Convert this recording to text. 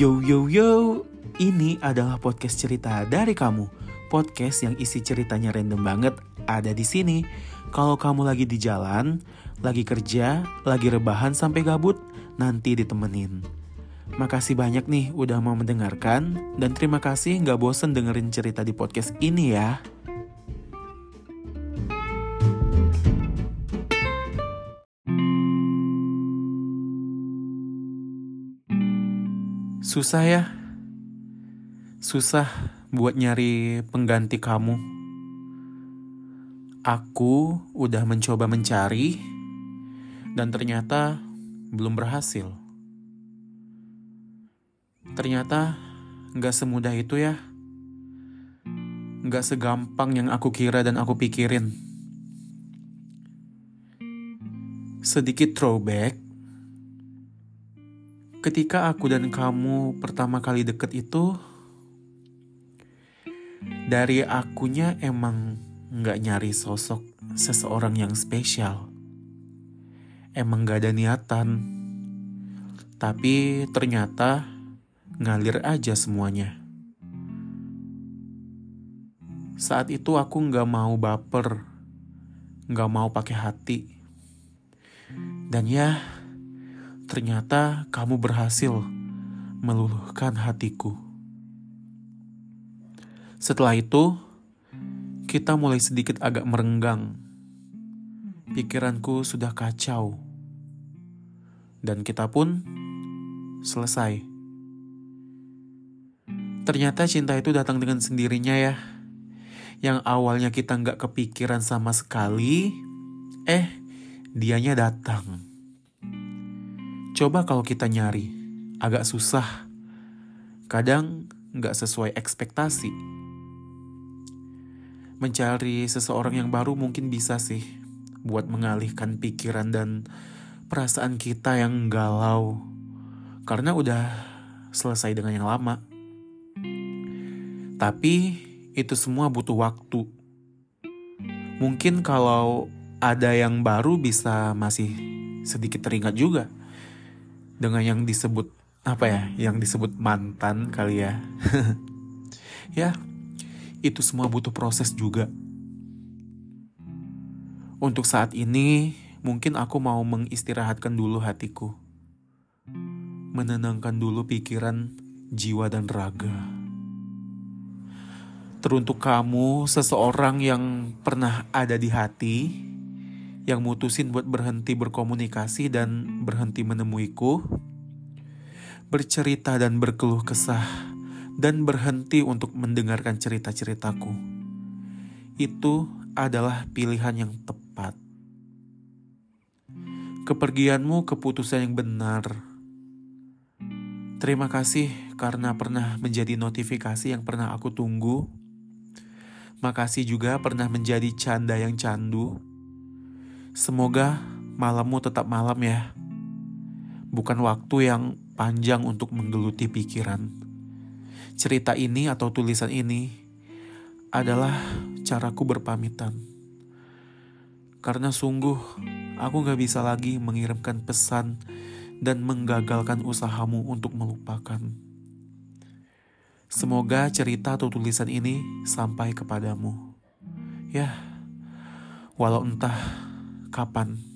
Yo yo yo, ini adalah podcast cerita dari kamu. Podcast yang isi ceritanya random banget ada di sini. Kalau kamu lagi di jalan, lagi kerja, lagi rebahan sampai gabut, nanti ditemenin. Makasih banyak nih udah mau mendengarkan dan terima kasih nggak bosen dengerin cerita di podcast ini ya. Susah ya? Susah buat nyari pengganti kamu. Aku udah mencoba mencari dan ternyata belum berhasil. Ternyata gak semudah itu ya. Gak segampang yang aku kira dan aku pikirin. Sedikit throwback, ketika aku dan kamu pertama kali deket itu, dari akunya emang nggak nyari sosok seseorang yang spesial. Emang gak ada niatan. Tapi ternyata ngalir aja semuanya. Saat itu aku nggak mau baper, nggak mau pakai hati. Dan ya, ternyata kamu berhasil meluluhkan hatiku. Setelah itu, kita mulai sedikit agak merenggang. Pikiranku sudah kacau, dan kita pun selesai. Ternyata cinta itu datang dengan sendirinya ya. Yang awalnya kita nggak kepikiran sama sekali, eh dianya datang. Coba kalau kita nyari, agak susah. Kadang nggak sesuai ekspektasi. Mencari seseorang yang baru mungkin bisa sih buat mengalihkan pikiran dan perasaan kita yang galau. Karena udah selesai dengan yang lama. Tapi itu semua butuh waktu. Mungkin kalau ada yang baru bisa masih sedikit teringat juga dengan yang disebut apa ya, yang disebut mantan kali ya. ya, itu semua butuh proses juga. Untuk saat ini, mungkin aku mau mengistirahatkan dulu hatiku. Menenangkan dulu pikiran, jiwa, dan raga. Teruntuk kamu, seseorang yang pernah ada di hati, yang mutusin buat berhenti berkomunikasi dan berhenti menemuiku, bercerita dan berkeluh kesah, dan berhenti untuk mendengarkan cerita-ceritaku. Itu adalah pilihan yang tepat. Kepergianmu keputusan yang benar. Terima kasih karena pernah menjadi notifikasi yang pernah aku tunggu. Makasih juga pernah menjadi canda yang candu Semoga malammu tetap malam ya. Bukan waktu yang panjang untuk menggeluti pikiran. Cerita ini atau tulisan ini adalah caraku berpamitan. Karena sungguh aku gak bisa lagi mengirimkan pesan dan menggagalkan usahamu untuk melupakan. Semoga cerita atau tulisan ini sampai kepadamu. Ya, walau entah kapan